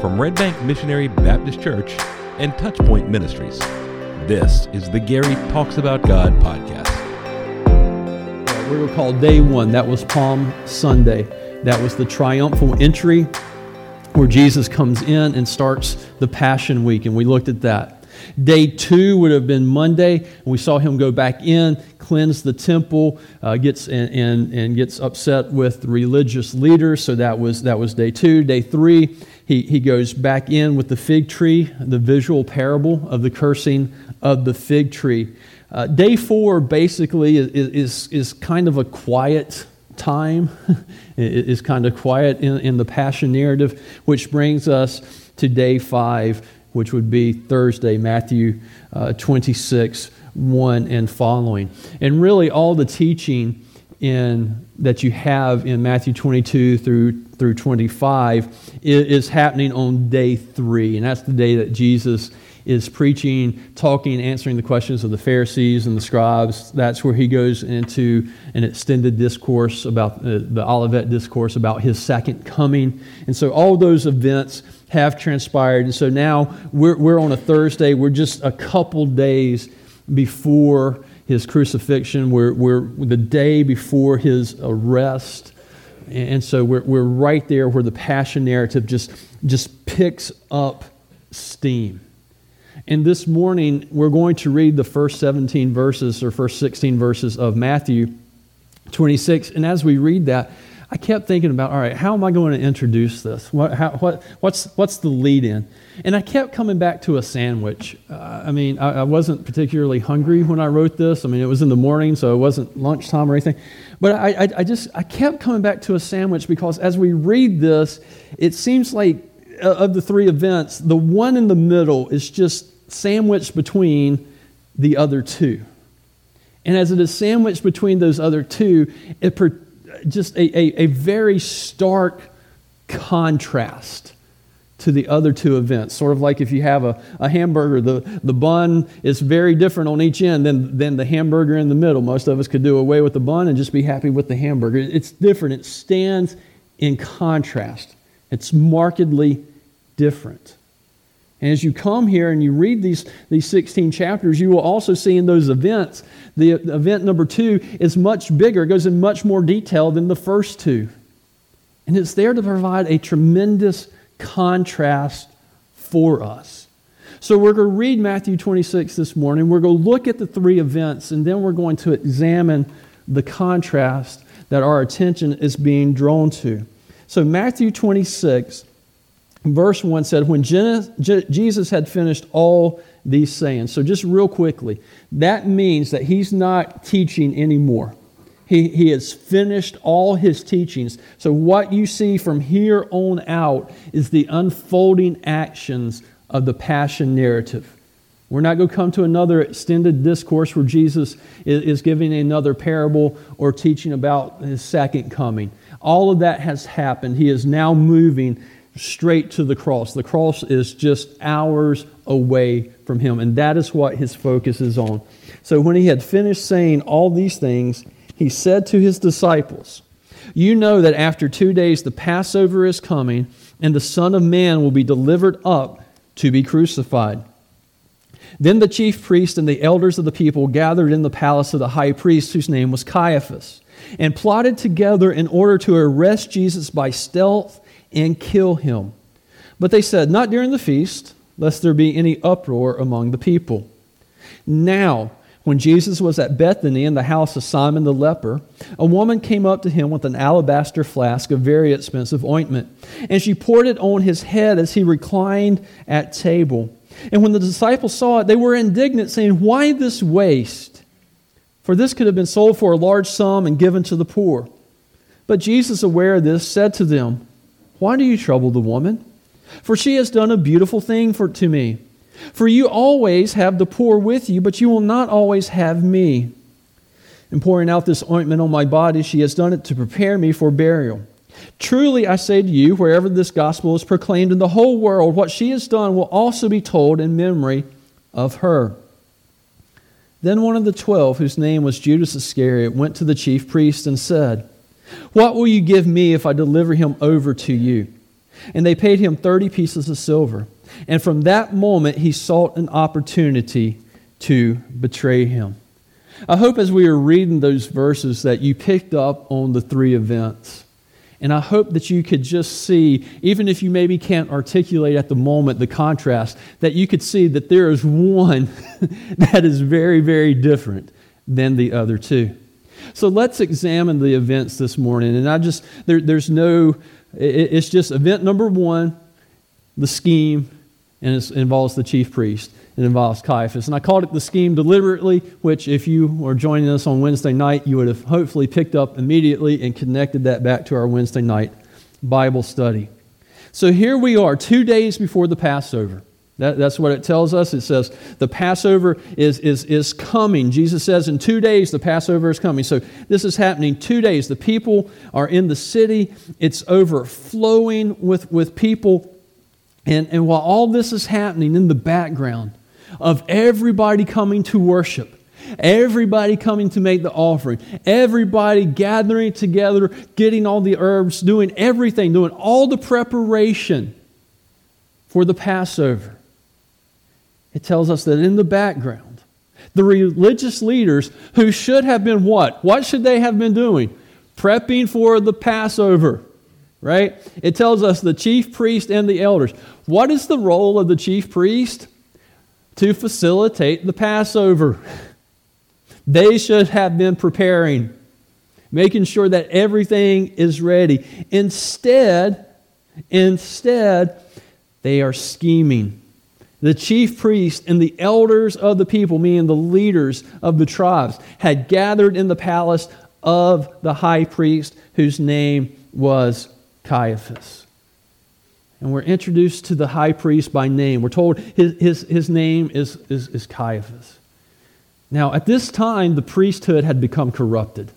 from Red Bank Missionary Baptist Church and Touchpoint Ministries. This is the Gary Talks About God podcast. We were called Day One. That was Palm Sunday. That was the triumphal entry where Jesus comes in and starts the Passion Week, and we looked at that. Day two would have been Monday, and we saw him go back in, cleanse the temple, uh, gets and, and, and gets upset with religious leaders. So that was that was day two. Day three, he, he goes back in with the fig tree, the visual parable of the cursing of the fig tree. Uh, day four basically is, is, is kind of a quiet time. it is kind of quiet in, in the passion narrative, which brings us to day five, which would be Thursday, Matthew uh, 26, 1 and following. And really, all the teaching in, that you have in Matthew 22 through, through 25 is, happening on day three. And that's the day that Jesus is preaching, talking, answering the questions of the Pharisees and the scribes. That's where he goes into an extended discourse about uh, the Olivet discourse about his second coming. And so all those events have transpired. And so now we're, we're on a Thursday. We're just a couple days before his crucifixion. We're, we're the day before his arrest. And so we're, we're right there where the passion narrative just, just picks up steam. And this morning, we're going to read the first 17 verses or first 16 verses of Matthew 26. And as we read that, I kept thinking about, all right, how am I going to introduce this? What, how, what, what's, what's the lead in? And I kept coming back to a sandwich. Uh, I mean, I, I, wasn't particularly hungry when I wrote this. I mean, it was in the morning, so it wasn't lunchtime or anything. But I, I, I just, I kept coming back to a sandwich because as we read this, it seems like uh, of the three events, the one in the middle is just sandwiched between the other two. And as it is sandwiched between those other two, it, just a, a, a very stark contrast to the other two events. Sort of like if you have a, a hamburger, the, the bun is very different on each end than, than the hamburger in the middle. Most of us could do away with the bun and just be happy with the hamburger. It's different, it stands in contrast, it's markedly different. And as you come here and you read these, these 16 chapters, you will also see in those events, the event number two is much bigger, goes in much more detail than the first two. And it's there to provide a tremendous contrast for us. So we're going to read Matthew 26 this morning. We're going to look at the three events, and then we're going to examine the contrast that our attention is being drawn to. So, Matthew 26 verse 1 said, When Jesus had finished all these sayings. So, just real quickly, that means that he's not teaching anymore. He, he has finished all his teachings. So, what you see from here on out is the unfolding actions of the passion narrative. We're not going to come to another extended discourse where Jesus is giving another parable or teaching about his second coming. All of that has happened. He is now moving straight to the cross. The cross is just hours away from him, and that is what his focus is on. So when he had finished saying all these things, he said to his disciples, You know that after two days the Passover is coming, and the Son of Man will be delivered up to be crucified. Then the chief priests and the elders of the people gathered in the palace of the high priest, whose name was Caiaphas, and plotted together in order to arrest Jesus by stealth and kill him. But they said, Not during the feast, lest there be any uproar among the people. Now, when Jesus was at Bethany in the house of Simon the leper, a woman came up to him with an alabaster flask of very expensive ointment, and she poured it on his head as he reclined at table. And when the disciples saw it, they were indignant, saying, Why this waste? For this could have been sold for a large sum and given to the poor. But Jesus, aware of this, said to them, why do you trouble the woman? For she has done a beautiful thing for, to me. For you always have the poor with you, but you will not always have me. In pouring out this ointment on my body, she has done it to prepare me for burial. Truly, I say to you, wherever this gospel is proclaimed in the whole world, what she has done will also be told in memory of her. Then one of the twelve, whose name was Judas Iscariot, went to the chief priest and said, what will you give me if I deliver him over to you? And they paid him 30 pieces of silver. And from that moment, he sought an opportunity to betray him. I hope as we are reading those verses that you picked up on the three events. And I hope that you could just see, even if you maybe can't articulate at the moment the contrast, that you could see that there is one that is very, very different than the other two. So let's examine the events this morning. And I just, there, there's no, it's just event number one, the scheme, and it involves the chief priest. It involves Caiaphas. And I called it the scheme deliberately, which, if you were joining us on Wednesday night, you would have hopefully picked up immediately and connected that back to our Wednesday night Bible study. So here we are, two days before the Passover. That, that's what it tells us. It says the Passover is, is, is coming. Jesus says in two days the Passover is coming. So this is happening two days. The people are in the city, it's overflowing with, with people. And, and while all this is happening in the background of everybody coming to worship, Everybody coming to make the offering. Everybody gathering together, getting all the herbs, doing everything, doing all the preparation for the Passover it tells us that in the background, the religious leaders who should have been what? What should they have been doing? Prepping for the Passover, right? It tells us the chief priest and the elders. What is the role of the chief priest? To facilitate the Passover. They should have been preparing, making sure that everything is ready. Instead, instead, they are scheming the chief priests and the elders of the people, meaning the leaders of the tribes, had gathered in the palace of the high priest, whose name was Caiaphas. And we're introduced to the high priest by name. We're told his, his, his name is, is, is Caiaphas. Now, at this time, the priesthood had become corrupted.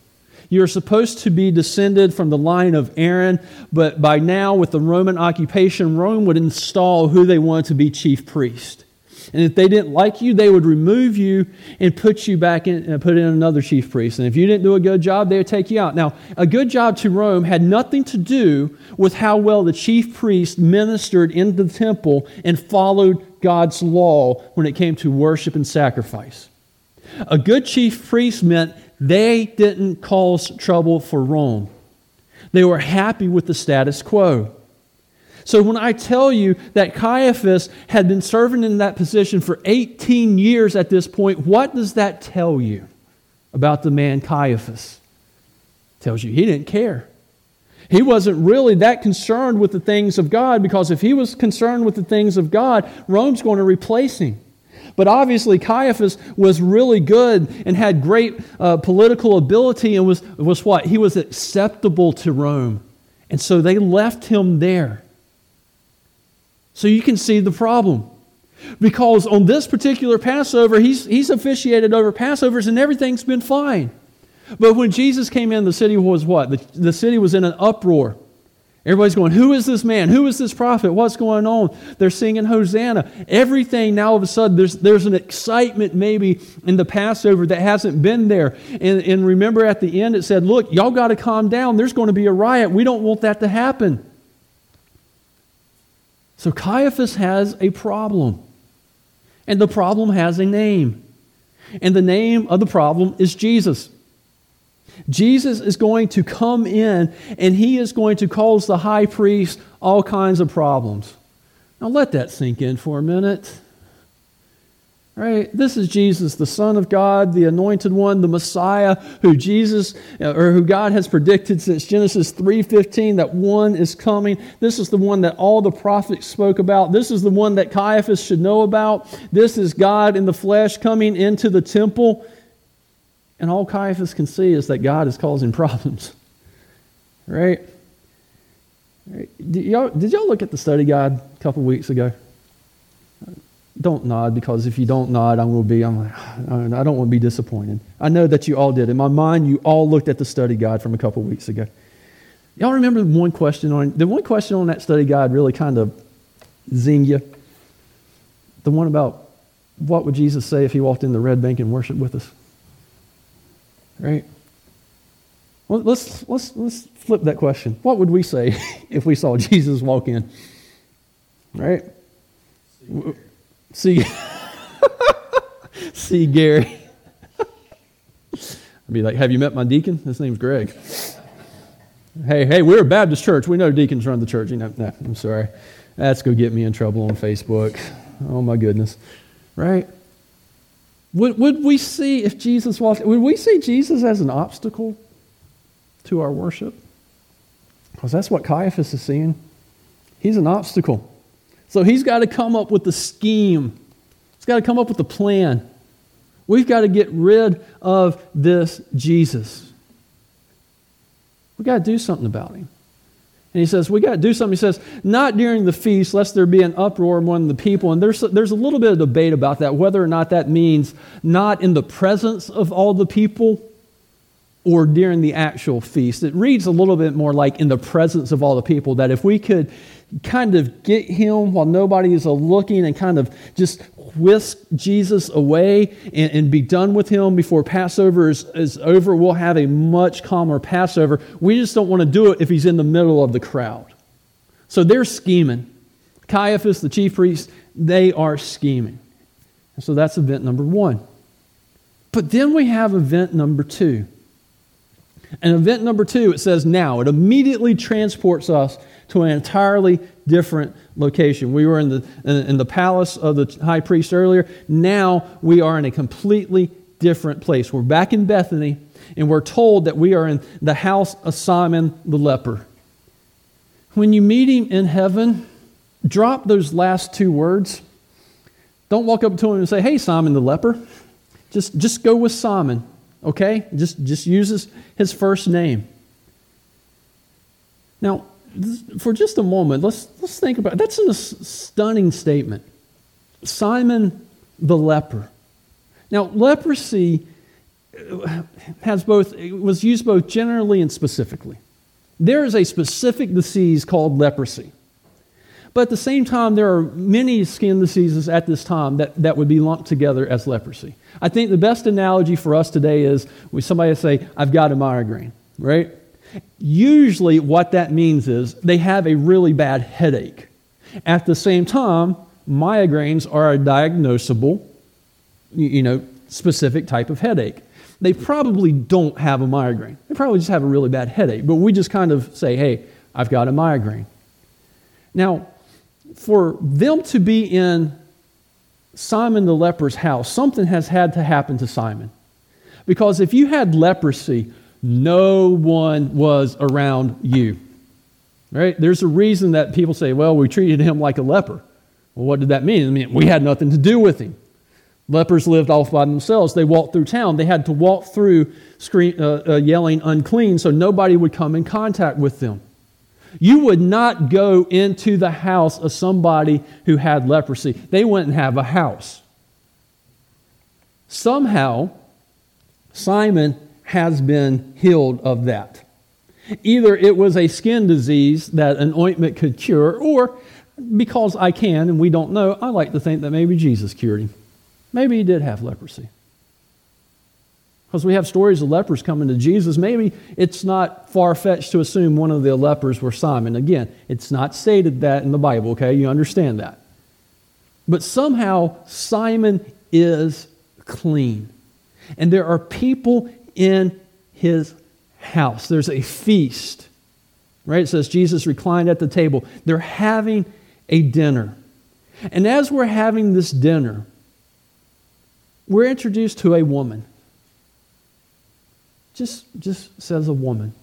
You're supposed to be descended from the line of Aaron, but by now, with the Roman occupation, Rome would install who they wanted to be chief priest. And if they didn't like you, they would remove you and put you back in and uh, put in another chief priest. And if you didn't do a good job, they would take you out. Now, a good job to Rome had nothing to do with how well the chief priest ministered in the temple and followed God's law when it came to worship and sacrifice. A good chief priest meant they didn't cause trouble for Rome. They were happy with the status quo. So when I tell you that Caiaphas had been serving in that position for 18 years at this point, what does that tell you about the man Caiaphas? It tells you he didn't care. He wasn't really that concerned with the things of God because if he was concerned with the things of God, Rome's going to replace him. But obviously, Caiaphas was really good and had great uh, political ability and was, was what? He was acceptable to Rome. And so they left him there. So you can see the problem. Because on this particular Passover, he's, he's officiated over Passovers and everything's been fine. But when Jesus came in, the city was what? The, the city was in an uproar. Everybody's going, Who is this man? Who is this prophet? What's going on? They're singing Hosanna. Everything now all of a sudden, there's, there's an excitement maybe in the Passover that hasn't been there. And, and remember at the end, it said, Look, y'all got to calm down. There's going to be a riot. We don't want that to happen. So Caiaphas has a problem. And the problem has a name. And the name of the problem is Jesus. Jesus is going to come in and he is going to cause the high priest all kinds of problems. Now let that sink in for a minute. Right? This is Jesus, the Son of God, the anointed one, the Messiah, who Jesus uh, or who God has predicted since Genesis 3:15 that one is coming. This is the one that all the prophets spoke about. This is the one that Caiaphas should know about. This is God in the flesh coming into the temple. And all Caiaphas can see is that God is causing problems. Right? Did y'all, did y'all look at the study guide a couple weeks ago? Don't nod because if you don't nod, I'm going to be, I'm like, I don't want to be disappointed. I know that you all did. In my mind, you all looked at the study guide from a couple weeks ago. Y'all remember one question on, the one question on that study guide really kind of zing you? The one about what would Jesus say if he walked in the red bank and worshiped with us? Right? Well, let's, let's, let's flip that question. What would we say if we saw Jesus walk in? Right? See, see Gary. I'd be like, Have you met my deacon? His name's Greg. Hey, hey, we're a Baptist church. We know deacons run the church. You know, no, I'm sorry. That's going to get me in trouble on Facebook. Oh, my goodness. Right? Would, would we see, if Jesus walked, would we see Jesus as an obstacle to our worship? Because that's what Caiaphas is seeing. He's an obstacle. So he's got to come up with the scheme, he's got to come up with the plan. We've got to get rid of this Jesus. We've got to do something about him. And he says, We got to do something. He says, Not during the feast, lest there be an uproar among the people. And there's, there's a little bit of debate about that, whether or not that means not in the presence of all the people or during the actual feast. It reads a little bit more like in the presence of all the people, that if we could kind of get him while nobody is looking and kind of just whisk Jesus away and, and be done with him before Passover is, is over, we'll have a much calmer Passover. We just don't want to do it if he's in the middle of the crowd. So they're scheming. Caiaphas, the chief priest, they are scheming. And so that's event number one. But then we have event number two. And event number two, it says now. It immediately transports us to an entirely different location. We were in the, in the palace of the high priest earlier. Now we are in a completely different place. We're back in Bethany, and we're told that we are in the house of Simon the leper. When you meet him in heaven, drop those last two words. Don't walk up to him and say, Hey, Simon the leper. Just, just go with Simon. Okay? Just, just uses his first name. Now, for just a moment, let's, let's think about. That's a stunning statement. Simon the leper. Now, leprosy uh, has both, was used both generally and specifically. There is a specific disease called leprosy. But at the same time, there are many skin diseases at this time that, that would be lumped together as leprosy. I think the best analogy for us today is when somebody say, I've got a migraine, right? Usually, what that means is they have a really bad headache. At the same time, migraines are a diagnosable, you know, specific type of headache. They probably don't have a migraine. They probably just have a really bad headache. But we just kind of say, hey, I've got a migraine. Now, for them to be in Simon the leper's house, something has had to happen to Simon. Because if you had leprosy, no one was around you. Right? There's a reason that people say, well, we treated him like a leper. Well, what did that mean? I mean, we had nothing to do with him. Lepers lived off by themselves. They walked through town. They had to walk through screen, uh, uh, yelling unclean so nobody would come in contact with them. You would not go into the house of somebody who had leprosy. They wouldn't have a house. Somehow, Simon has been healed of that. Either it was a skin disease that an ointment could cure, or because I can and we don't know, I like to think that maybe Jesus cured him. Maybe he did have leprosy. Because we have stories of lepers coming to Jesus. Maybe it's not far fetched to assume one of the lepers were Simon. Again, it's not stated that in the Bible, okay? You understand that. But somehow, Simon is clean. And there are people in his house. There's a feast, right? It says Jesus reclined at the table. They're having a dinner. And as we're having this dinner, we're introduced to a woman. Just, just says a woman.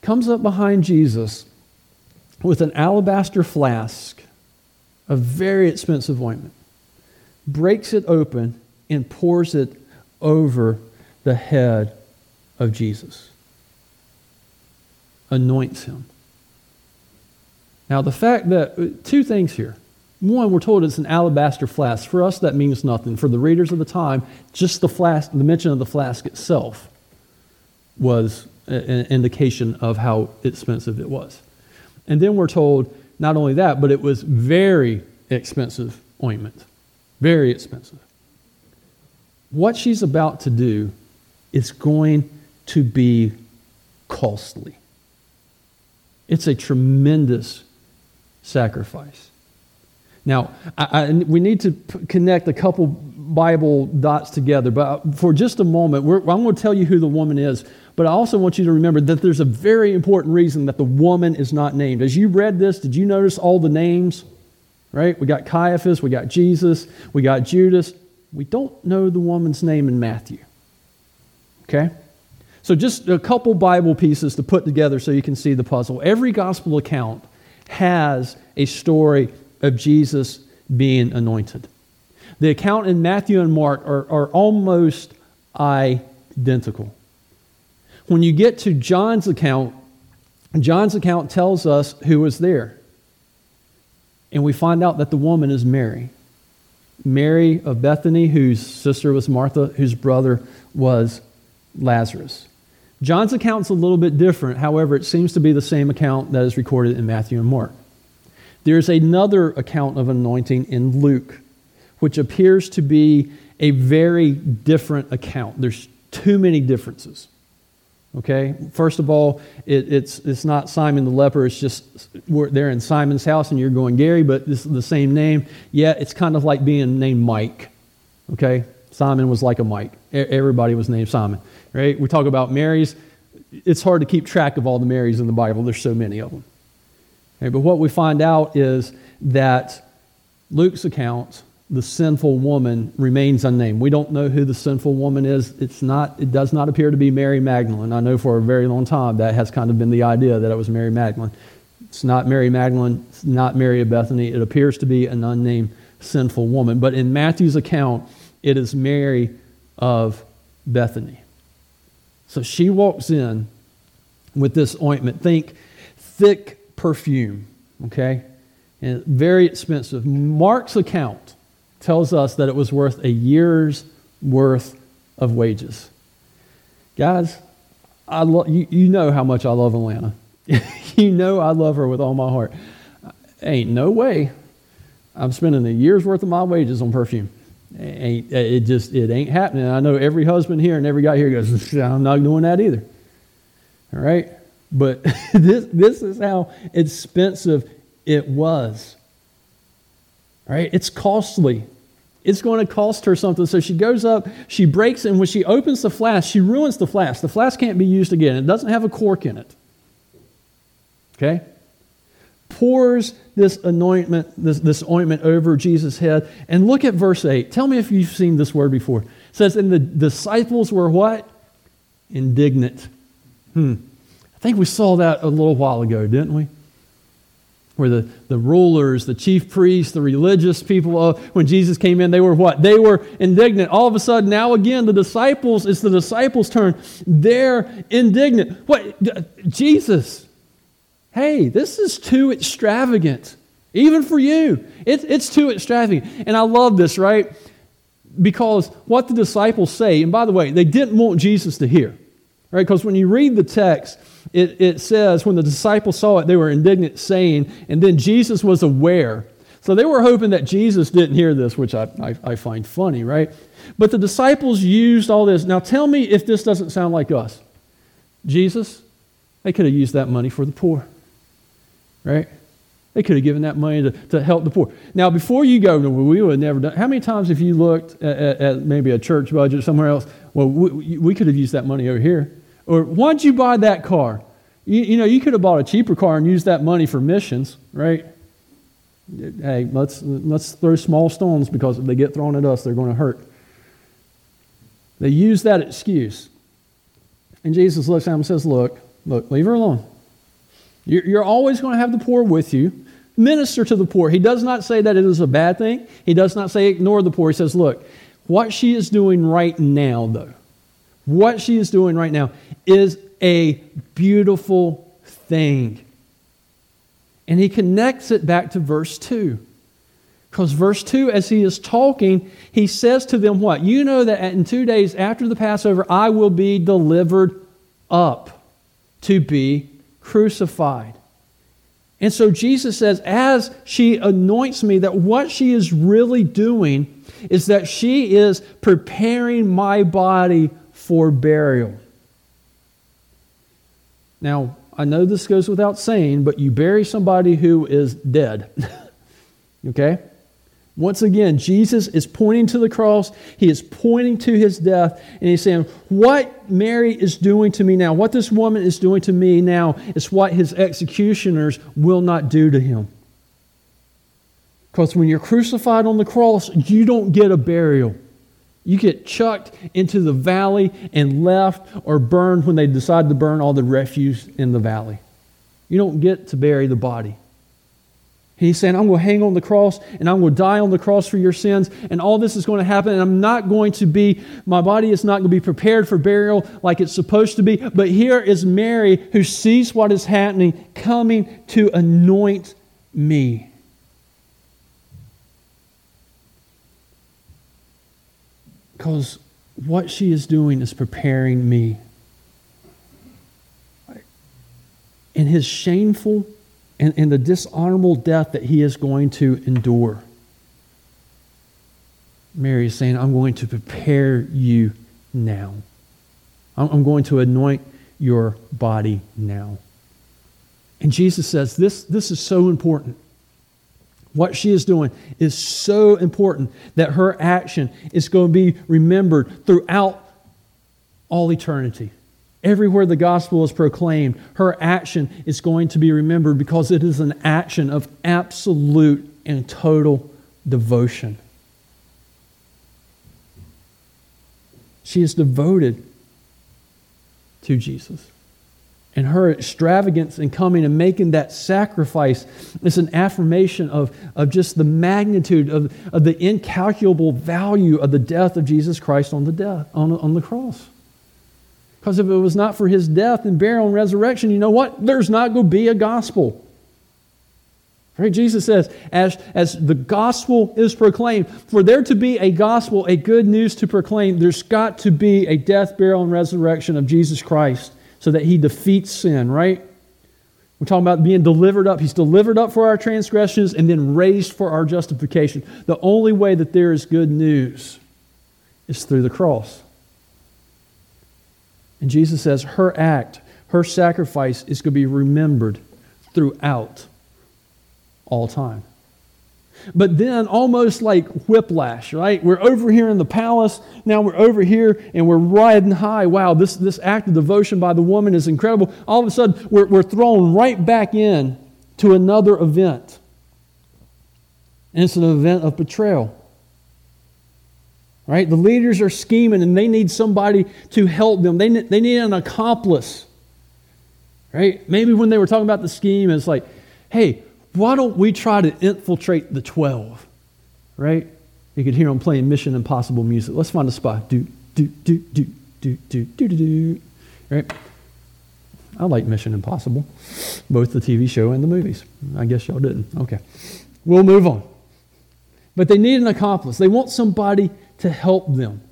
Comes up behind Jesus with an alabaster flask of very expensive ointment, breaks it open, and pours it over the head of Jesus. Anoints him. Now, the fact that, two things here. One, we're told it's an alabaster flask. For us, that means nothing. For the readers of the time, just the flask, the mention of the flask itself was an indication of how expensive it was. And then we're told not only that, but it was very expensive ointment. Very expensive. What she's about to do is going to be costly. It's a tremendous sacrifice. Now, I, I, we need to p- connect a couple Bible dots together, but uh, for just a moment, I'm going to tell you who the woman is, but I also want you to remember that there's a very important reason that the woman is not named. As you read this, did you notice all the names? Right? We got Caiaphas, we got Jesus, we got Judas. We don't know the woman's name in Matthew. Okay? So, just a couple Bible pieces to put together so you can see the puzzle. Every gospel account has a story of Jesus being anointed. The account in Matthew and Mark are, are almost identical. When you get to John's account, John's account tells us who was there. And we find out that the woman is Mary. Mary of Bethany, whose sister was Martha, whose brother was Lazarus. John's account is a little bit different. However, it seems to be the same account that is recorded in Matthew and Mark. There's another account of anointing in Luke, which appears to be a very different account. There's too many differences. Okay? First of all, it, it's, it's not Simon the leper. It's just there in Simon's house and you're going, Gary, but this is the same name. Yeah, it's kind of like being named Mike. Okay? Simon was like a Mike. Everybody was named Simon. Right? We talk about Marys. It's hard to keep track of all the Marys in the Bible. There's so many of them. Okay? But what we find out is that Luke's account the sinful woman remains unnamed. We don't know who the sinful woman is. It's not, it does not appear to be Mary Magdalene. I know for a very long time that has kind of been the idea that it was Mary Magdalene. It's not Mary Magdalene, it's not Mary of Bethany. It appears to be an unnamed sinful woman. But in Matthew's account, it is Mary of Bethany. So she walks in with this ointment. Think thick perfume, okay? And very expensive. Mark's account tells us that it was worth a year's worth of wages. Guys, I lo- you, you know how much I love Atlanta. you know I love her with all my heart. Ain't no way I'm spending a year's worth of my wages on perfume. Ain't, it just it ain't happening. I know every husband here and every guy here goes, I'm not doing that either. All right? But this, this is how expensive it was. Right? It's costly. It's going to cost her something. So she goes up, she breaks and when she opens the flask, she ruins the flask. The flask can't be used again. It doesn't have a cork in it. Okay? Pours this anointment, this, this ointment over Jesus' head. And look at verse 8. Tell me if you've seen this word before. It says, And the disciples were what? Indignant. Hmm. I think we saw that a little while ago, didn't we? where the, the rulers, the chief priests, the religious people, uh, when Jesus came in, they were what? They were indignant. All of a sudden, now again, the disciples, it's the disciples' turn. They're indignant. What? Jesus, hey, this is too extravagant, even for you. It, it's too extravagant. And I love this, right? Because what the disciples say, and by the way, they didn't want Jesus to hear, right? Because when you read the text, it, it says, when the disciples saw it, they were indignant, saying, and then Jesus was aware. So they were hoping that Jesus didn't hear this, which I, I, I find funny, right? But the disciples used all this. Now tell me if this doesn't sound like us. Jesus, they could have used that money for the poor, right? They could have given that money to, to help the poor. Now, before you go, we would have never done. How many times have you looked at, at, at maybe a church budget somewhere else? Well, we, we could have used that money over here. Or why'd you buy that car? You, you know, you could have bought a cheaper car and used that money for missions, right? Hey, let's, let's throw small stones because if they get thrown at us, they're going to hurt. They use that excuse. And Jesus looks at him and says, Look, look, leave her alone. You're, you're always going to have the poor with you. Minister to the poor. He does not say that it is a bad thing. He does not say ignore the poor. He says, Look, what she is doing right now, though, what she is doing right now is a beautiful thing. And he connects it back to verse 2. Because verse 2, as he is talking, he says to them, What? You know that in two days after the Passover, I will be delivered up to be crucified. And so Jesus says, as she anoints me, that what she is really doing is that she is preparing my body for burial. Now, I know this goes without saying, but you bury somebody who is dead. okay? Once again, Jesus is pointing to the cross. He is pointing to his death, and he's saying, What Mary is doing to me now, what this woman is doing to me now, is what his executioners will not do to him. Because when you're crucified on the cross, you don't get a burial. You get chucked into the valley and left or burned when they decide to burn all the refuse in the valley. You don't get to bury the body. He's saying, I'm going to hang on the cross and I'm going to die on the cross for your sins, and all this is going to happen, and I'm not going to be, my body is not going to be prepared for burial like it's supposed to be. But here is Mary who sees what is happening, coming to anoint me. Because what she is doing is preparing me. In his shameful and, and the dishonorable death that he is going to endure, Mary is saying, I'm going to prepare you now. I'm going to anoint your body now. And Jesus says, This, this is so important. What she is doing is so important that her action is going to be remembered throughout all eternity. Everywhere the gospel is proclaimed, her action is going to be remembered because it is an action of absolute and total devotion. She is devoted to Jesus. And her extravagance in coming and making that sacrifice is an affirmation of, of just the magnitude of, of the incalculable value of the death of Jesus Christ on the, death, on, on the cross. Because if it was not for his death and burial and resurrection, you know what? There's not going to be a gospel. Right? Jesus says, as, as the gospel is proclaimed, for there to be a gospel, a good news to proclaim, there's got to be a death, burial, and resurrection of Jesus Christ so that he defeats sin, right? We're talking about being delivered up. He's delivered up for our transgressions and then raised for our justification. The only way that there is good news is through the cross. And Jesus says her act, her sacrifice is going to be remembered throughout all time. But then, almost like whiplash, right? We're over here in the palace. Now we're over here and we're riding high. Wow, this, this act of devotion by the woman is incredible. All of a sudden, we're, we're thrown right back in to another event. And it's an event of betrayal. Right? The leaders are scheming and they need somebody to help them. They, they need an accomplice. Right? Maybe when they were talking about the scheme, it's like, hey, why don't we try to infiltrate the 12? Right? You could hear them playing Mission Impossible music. Let's find a spot. Do, do, do, do, do, do, do, do, do. Right? I like Mission Impossible, both the TV show and the movies. I guess y'all didn't. Okay. We'll move on. But they need an accomplice. They want somebody to help them.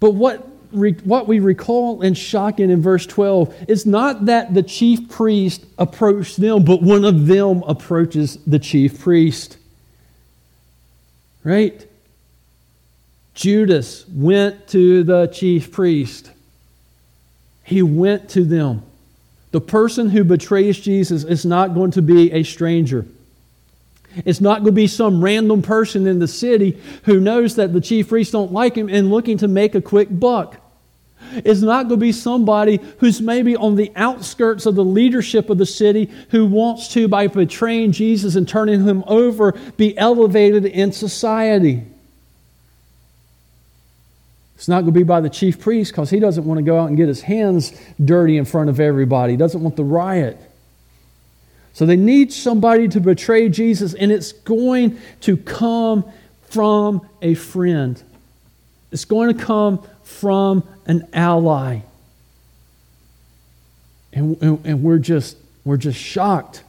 But what what we recall and shocking in verse 12 is not that the chief priest approached them, but one of them approaches the chief priest. Right? Judas went to the chief priest. He went to them. The person who betrays Jesus is not going to be a stranger. It's not going to be some random person in the city who knows that the chief priests don't like him and looking to make a quick buck is not going to be somebody who's maybe on the outskirts of the leadership of the city who wants to, by betraying Jesus and turning him over, be elevated in society. It's not going to be by the chief priest because he doesn't want to go out and get his hands dirty in front of everybody. He doesn't want the riot. So they need somebody to betray Jesus, and it's going to come from a friend. It's going to come from an ally. And, and, and, we're, just, we're just shocked.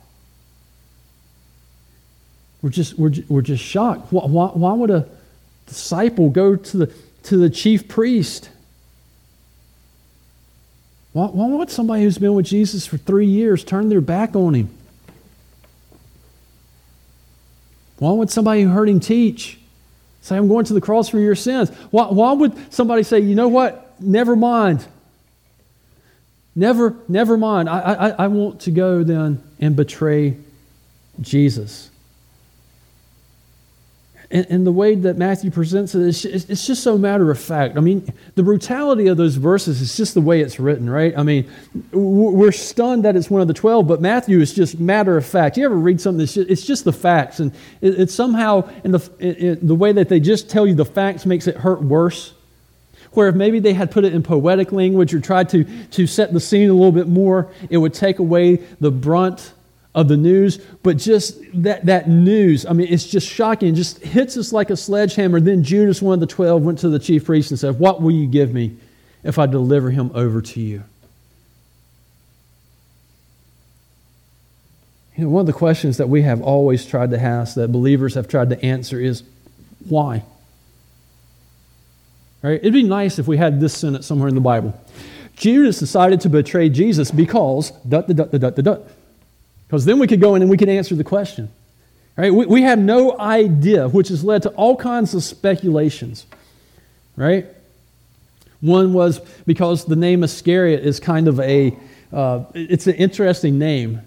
We're just, we're, we're just shocked. Why, why, why would a disciple go to the, to the chief priest? Why, why would somebody who's been with Jesus for three years turn their back on him? Why would somebody who heard him teach Say, I'm going to the cross for your sins. Why, why would somebody say, you know what? Never mind. Never, never mind. I, I, I want to go then and betray Jesus. And, and the way that Matthew presents it, it's, it's just so matter of fact. I mean, the brutality of those verses is just the way it's written, right? I mean, we're stunned that it's one of the 12, but Matthew is just matter of fact. You ever read something that's just, it's just the facts, and it, it's somehow, in the, it, the way that they just tell you the facts makes it hurt worse where if maybe they had put it in poetic language or tried to, to set the scene a little bit more, it would take away the brunt of the news, but just that, that news, I mean, it's just shocking. It just hits us like a sledgehammer. Then Judas, one of the twelve, went to the chief priest and said, What will you give me if I deliver him over to you? You know, one of the questions that we have always tried to ask, that believers have tried to answer, is why? Right? It'd be nice if we had this sentence somewhere in the Bible. Judas decided to betray Jesus because, dot, dot, dot, dot, dot. Because then we could go in and we could answer the question. Right? We, we have no idea, which has led to all kinds of speculations. Right? One was because the name Iscariot is kind of a, uh, it's an interesting name.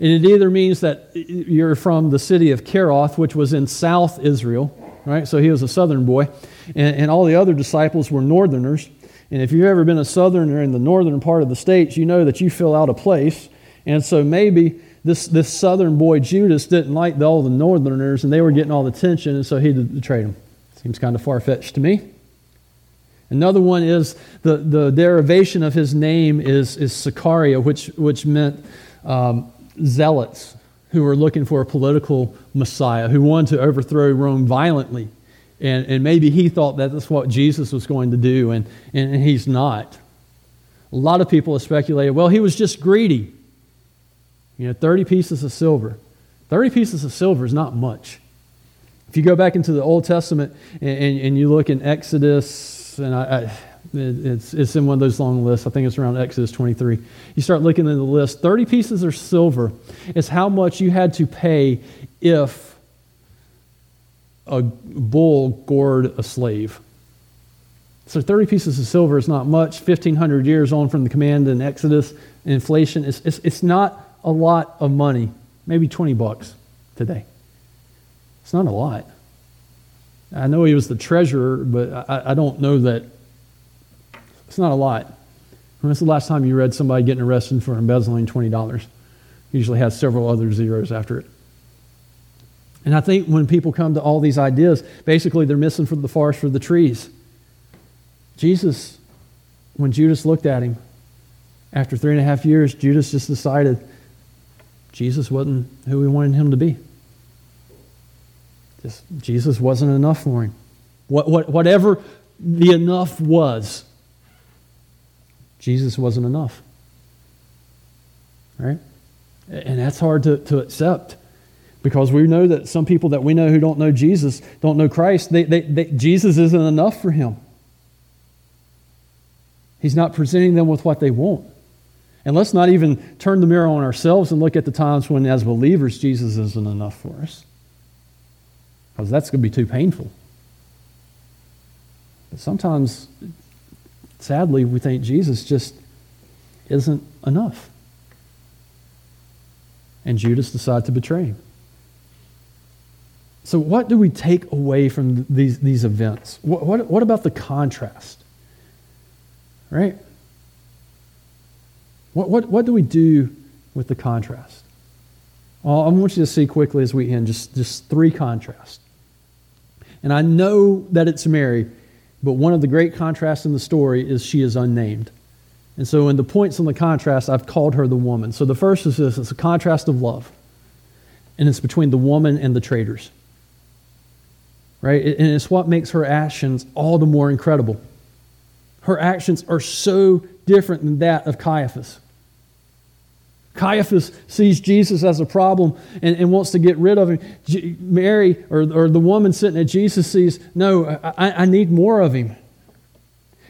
And it either means that you're from the city of Kerioth, which was in South Israel, right? So he was a southern boy. And, and all the other disciples were northerners. And if you've ever been a southerner in the northern part of the states, you know that you fill out a place. And so maybe this, this southern boy Judas didn't like all the northerners and they were getting all the attention, and so he betrayed them. Seems kind of far fetched to me. Another one is the, the derivation of his name is, is Sicaria, which, which meant um, zealots who were looking for a political Messiah, who wanted to overthrow Rome violently. And, and maybe he thought that that's what Jesus was going to do, and, and he's not. A lot of people have speculated, well, he was just greedy. You know, 30 pieces of silver. 30 pieces of silver is not much. If you go back into the Old Testament and, and, and you look in Exodus, and I, I, it's, it's in one of those long lists, I think it's around Exodus 23. You start looking at the list 30 pieces of silver is how much you had to pay if a bull gored a slave. So 30 pieces of silver is not much. 1,500 years on from the command in Exodus, inflation, it's, it's, not a lot of money, maybe 20 bucks today. It's not a lot. I know he was the treasurer, but I, I don't know that. It's not a lot. When When's the last time you read somebody getting arrested for embezzling $20? Usually has several other zeros after it. And I think when people come to all these ideas, basically they're missing from the forest for the trees. Jesus, when Judas looked at him, after three and a half years, Judas just decided Jesus wasn't who we wanted him to be. Just, Jesus wasn't enough for him. What, what, whatever the enough was, Jesus wasn't enough. Right? And that's hard to, to accept because we know that some people that we know who don't know Jesus, don't know Christ, they, they, they, Jesus isn't enough for him. He's not presenting them with what they want. And let's not even turn the mirror on ourselves and look at the times when, as believers, Jesus isn't enough for us. Because that's going to be too painful. But sometimes, sadly, we think Jesus just isn't enough. And Judas decided to betray him. So, what do we take away from these, these events? What, what, what about the contrast? Right? What, what, what do we do with the contrast? Well, I want you to see quickly as we end just, just three contrasts. And I know that it's Mary, but one of the great contrasts in the story is she is unnamed. And so, in the points on the contrast, I've called her the woman. So, the first is this it's a contrast of love, and it's between the woman and the traitors. Right? And it's what makes her actions all the more incredible. Her actions are so different than that of Caiaphas. Caiaphas sees Jesus as a problem and, and wants to get rid of him. Mary, or, or the woman sitting at Jesus, sees, no, I, I need more of him.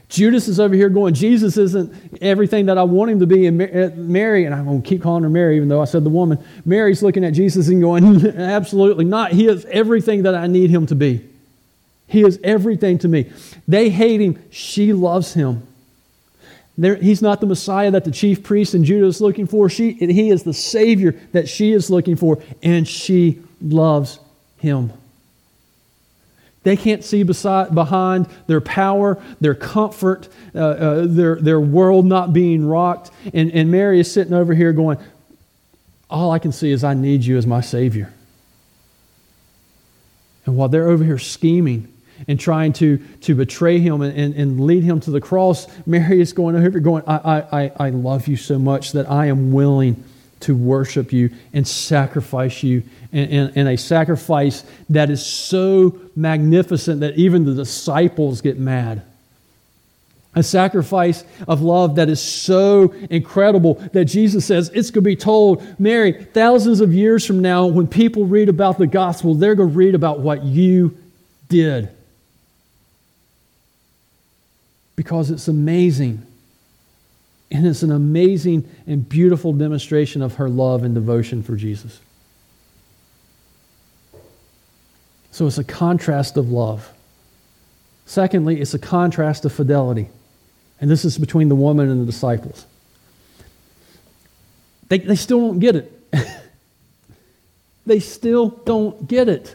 Judas is over here going, Jesus isn't everything that I want him to be. And uh, Mary, and I'm going to keep calling her Mary, even though I said the woman, Mary's looking at Jesus and going, absolutely not. He is everything that I need him to be. He is everything to me. They hate him. She loves him. There, he's not the Messiah that the chief priest in Judas is looking for. She, he is the Savior that she is looking for, and she loves him. They can't see beside, behind their power, their comfort, uh, uh, their, their world not being rocked. And, and Mary is sitting over here going, All I can see is I need you as my Savior. And while they're over here scheming, and trying to, to betray him and, and, and, lead him to the cross, Mary is going over going, I, I, I love you so much that I am willing to worship you and sacrifice you in, a sacrifice that is so magnificent that even the disciples get mad. A sacrifice of love that is so incredible that Jesus says it's going to be told, Mary, thousands of years from now, when people read about the gospel, they're going to read about what you did because it's amazing. And it's an amazing and beautiful demonstration of her love and devotion for Jesus. So it's a contrast of love. Secondly, it's a contrast of fidelity. And this is between the woman and the disciples. They, they still don't get it. they still don't get it.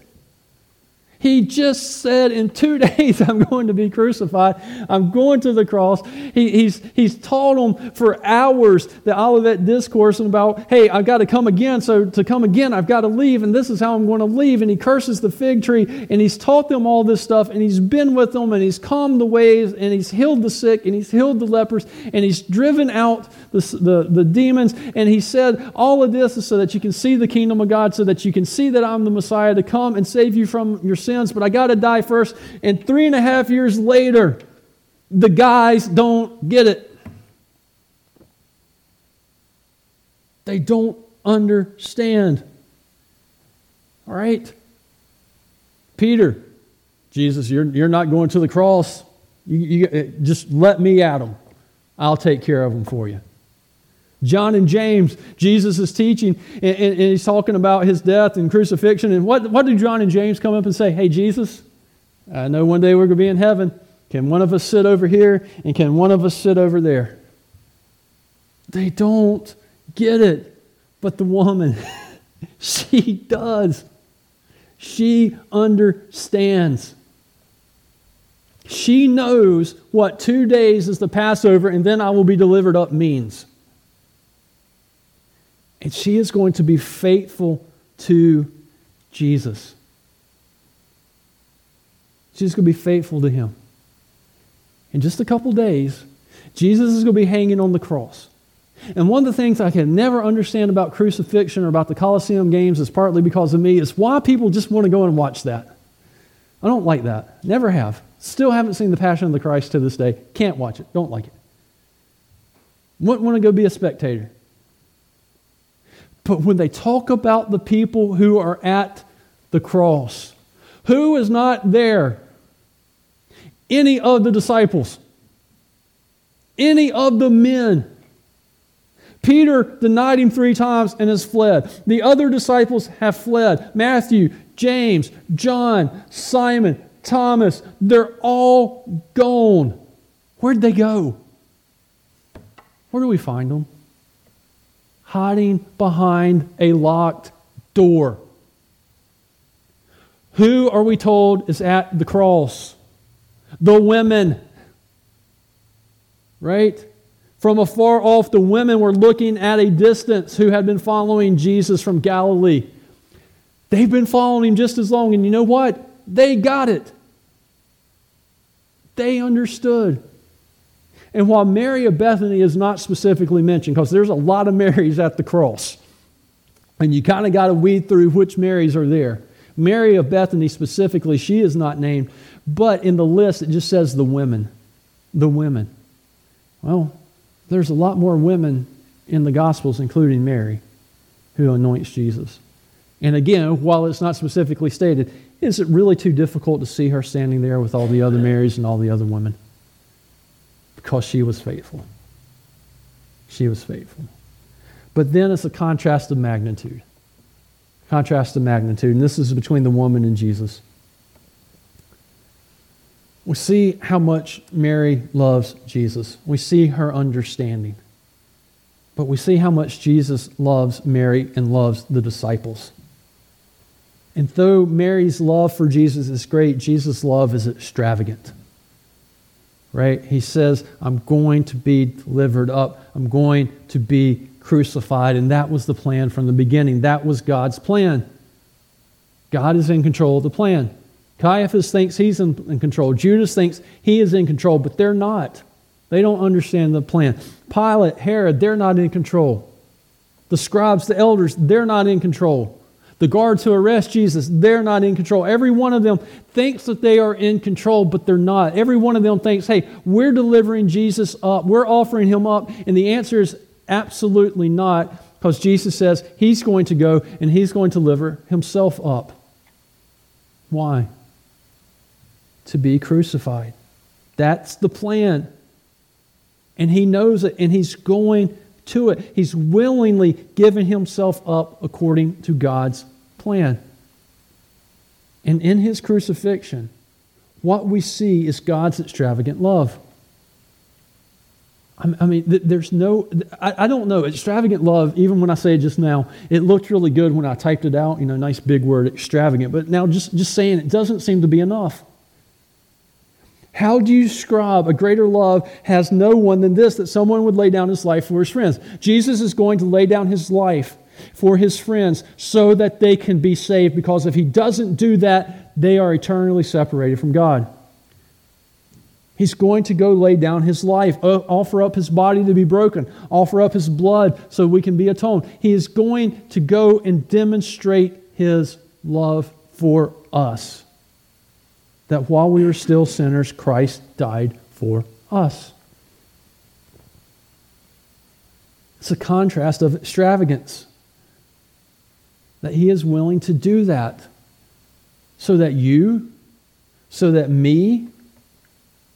He just said, In two days, I'm going to be crucified. I'm going to the cross. He, he's, he's taught them for hours the Olivet discourse and about, hey, I've got to come again. So to come again, I've got to leave, and this is how I'm going to leave. And he curses the fig tree, and he's taught them all this stuff, and he's been with them, and he's calmed the waves, and he's healed the sick, and he's healed the lepers, and he's driven out the, the, the demons. And he said, All of this is so that you can see the kingdom of God, so that you can see that I'm the Messiah to come and save you from your sin sins, but I got to die first. And three and a half years later, the guys don't get it. They don't understand. All right? Peter, Jesus, you're, you're not going to the cross. You, you, just let me at them. I'll take care of them for you. John and James, Jesus is teaching, and, and, and, he's talking about his death and crucifixion. And what, what do John and James come up and say? Hey, Jesus, I know one day we're going to be in heaven. Can one of us sit over here, and can one of us sit over there? They don't get it. But the woman, she does. She understands. She knows what two days is the Passover, and then I will be delivered up means. And she is going to be faithful to Jesus. She's going to be faithful to him. In just a couple days, Jesus is going to be hanging on the cross. And one of the things I can never understand about crucifixion or about the Colosseum games is partly because of me is why people just want to go and watch that. I don't like that. Never have. Still haven't seen the Passion of the Christ to this day. Can't watch it. Don't like it. Wouldn't want to go be a spectator. But when they talk about the people who are at the cross, who is not there? Any of the disciples, any of the men. Peter denied him three times and has fled. The other disciples have fled. Matthew, James, John, Simon, Thomas, they're all gone. Where'd they go? Where do we find them? Hiding behind a locked door. Who are we told is at the cross? The women. Right? From afar off, the women were looking at a distance who had been following Jesus from Galilee. They've been following him just as long, and you know what? They got it. They understood. And while Mary of Bethany is not specifically mentioned, because there's a lot of Marys at the cross, and you kind of got to weed through which Marys are there. Mary of Bethany specifically, she is not named, but in the list it just says the women. The women. Well, there's a lot more women in the Gospels, including Mary, who anoints Jesus. And again, while it's not specifically stated, is it really too difficult to see her standing there with all the other Marys and all the other women? Because she was faithful. She was faithful. But then it's a contrast of magnitude. Contrast of magnitude. And this is between the woman and Jesus. We see how much Mary loves Jesus. We see her understanding. But we see how much Jesus loves Mary and loves the disciples. And though Mary's love for Jesus is great, Jesus' love is extravagant. Right? He says, I'm going to be delivered up, I'm going to be crucified. And that was the plan from the beginning. That was God's plan. God is in control of the plan. Caiaphas thinks he's in, in, control. Judas thinks he is in control, but they're not. They don't understand the plan. Pilate, Herod, they're not in control. The scribes, the elders, they're not in control. The guards who arrest Jesus, they're not in control. Every one of them thinks that they are in control, but they're not. Every one of them thinks, hey, we're delivering Jesus up, we're offering him up. And the answer is absolutely not, because Jesus says he's going to go and he's going to deliver himself up. Why? to be crucified. That's the plan. And he knows it, and he's going to it. He's willingly given himself up according to God's plan. And in his crucifixion, what we see is God's extravagant love. I mean, there's no, I don't know, extravagant love, even when I say it just now, it looked really good when I typed it out, you know, nice big word, extravagant. But now just, just saying it doesn't seem to be enough. How do you describe a greater love has no one than this that someone would lay down his life for his friends? Jesus is going to lay down his life for his friends so that they can be saved because if he doesn't do that, they are eternally separated from God. He's going to go lay down his life, offer up his body to be broken, offer up his blood so we can be atoned. He is going to go and demonstrate his love for us that while we were still sinners, Christ died for us. It's a contrast of extravagance. That he is willing to do that so that you, so that me,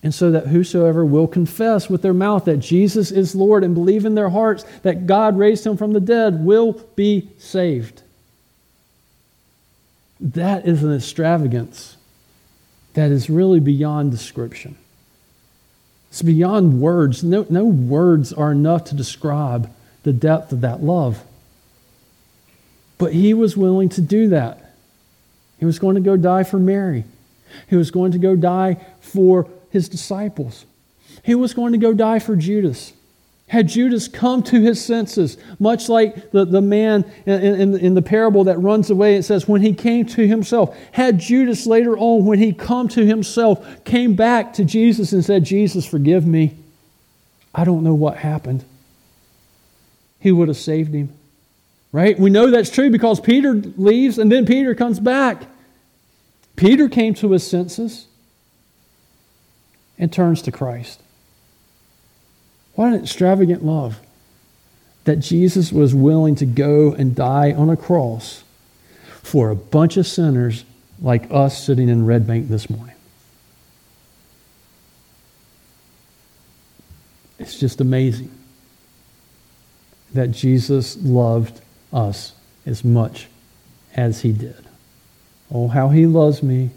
and so that whosoever will confess with their mouth that Jesus is Lord and believe in their hearts that God raised him from the dead will be saved. That is an extravagance that is really beyond description. It's beyond words. No, no words are enough to describe the depth of that love. But he was willing to do that. He was going to go die for Mary. He was going to go die for his disciples. He was going to go die for Judas. Had Judas come to his senses, much like the, the man in, in, in, the parable that runs away, it says, when he came to himself. Had Judas later on, when he come to himself, came back to Jesus and said, Jesus, forgive me. I don't know what happened. He would have saved him. Right? We know that's true because Peter leaves and then Peter comes back. Peter came to his senses and turns to Christ. What an extravagant love that Jesus was willing to go and die on a cross for a bunch of sinners like us sitting in Red Bank this morning. It's just amazing that Jesus loved us as much as he did. Oh, how he loves me.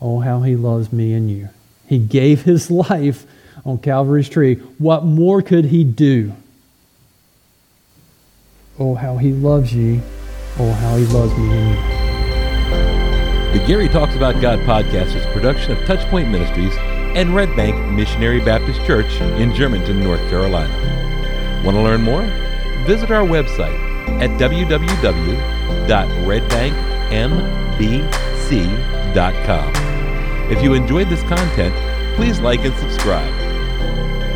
Oh, how he loves me and you. He gave his life on Calvary's tree. What more could he do? Oh, how he loves you. Oh, how he loves me. The Gary Talks About God podcast is a production of Touchpoint Ministries and Red Bank Missionary Baptist Church in Germantown, North Carolina. Want to learn more? Visit our website at www.redbankmbc.com. If you enjoyed this content, please like and subscribe.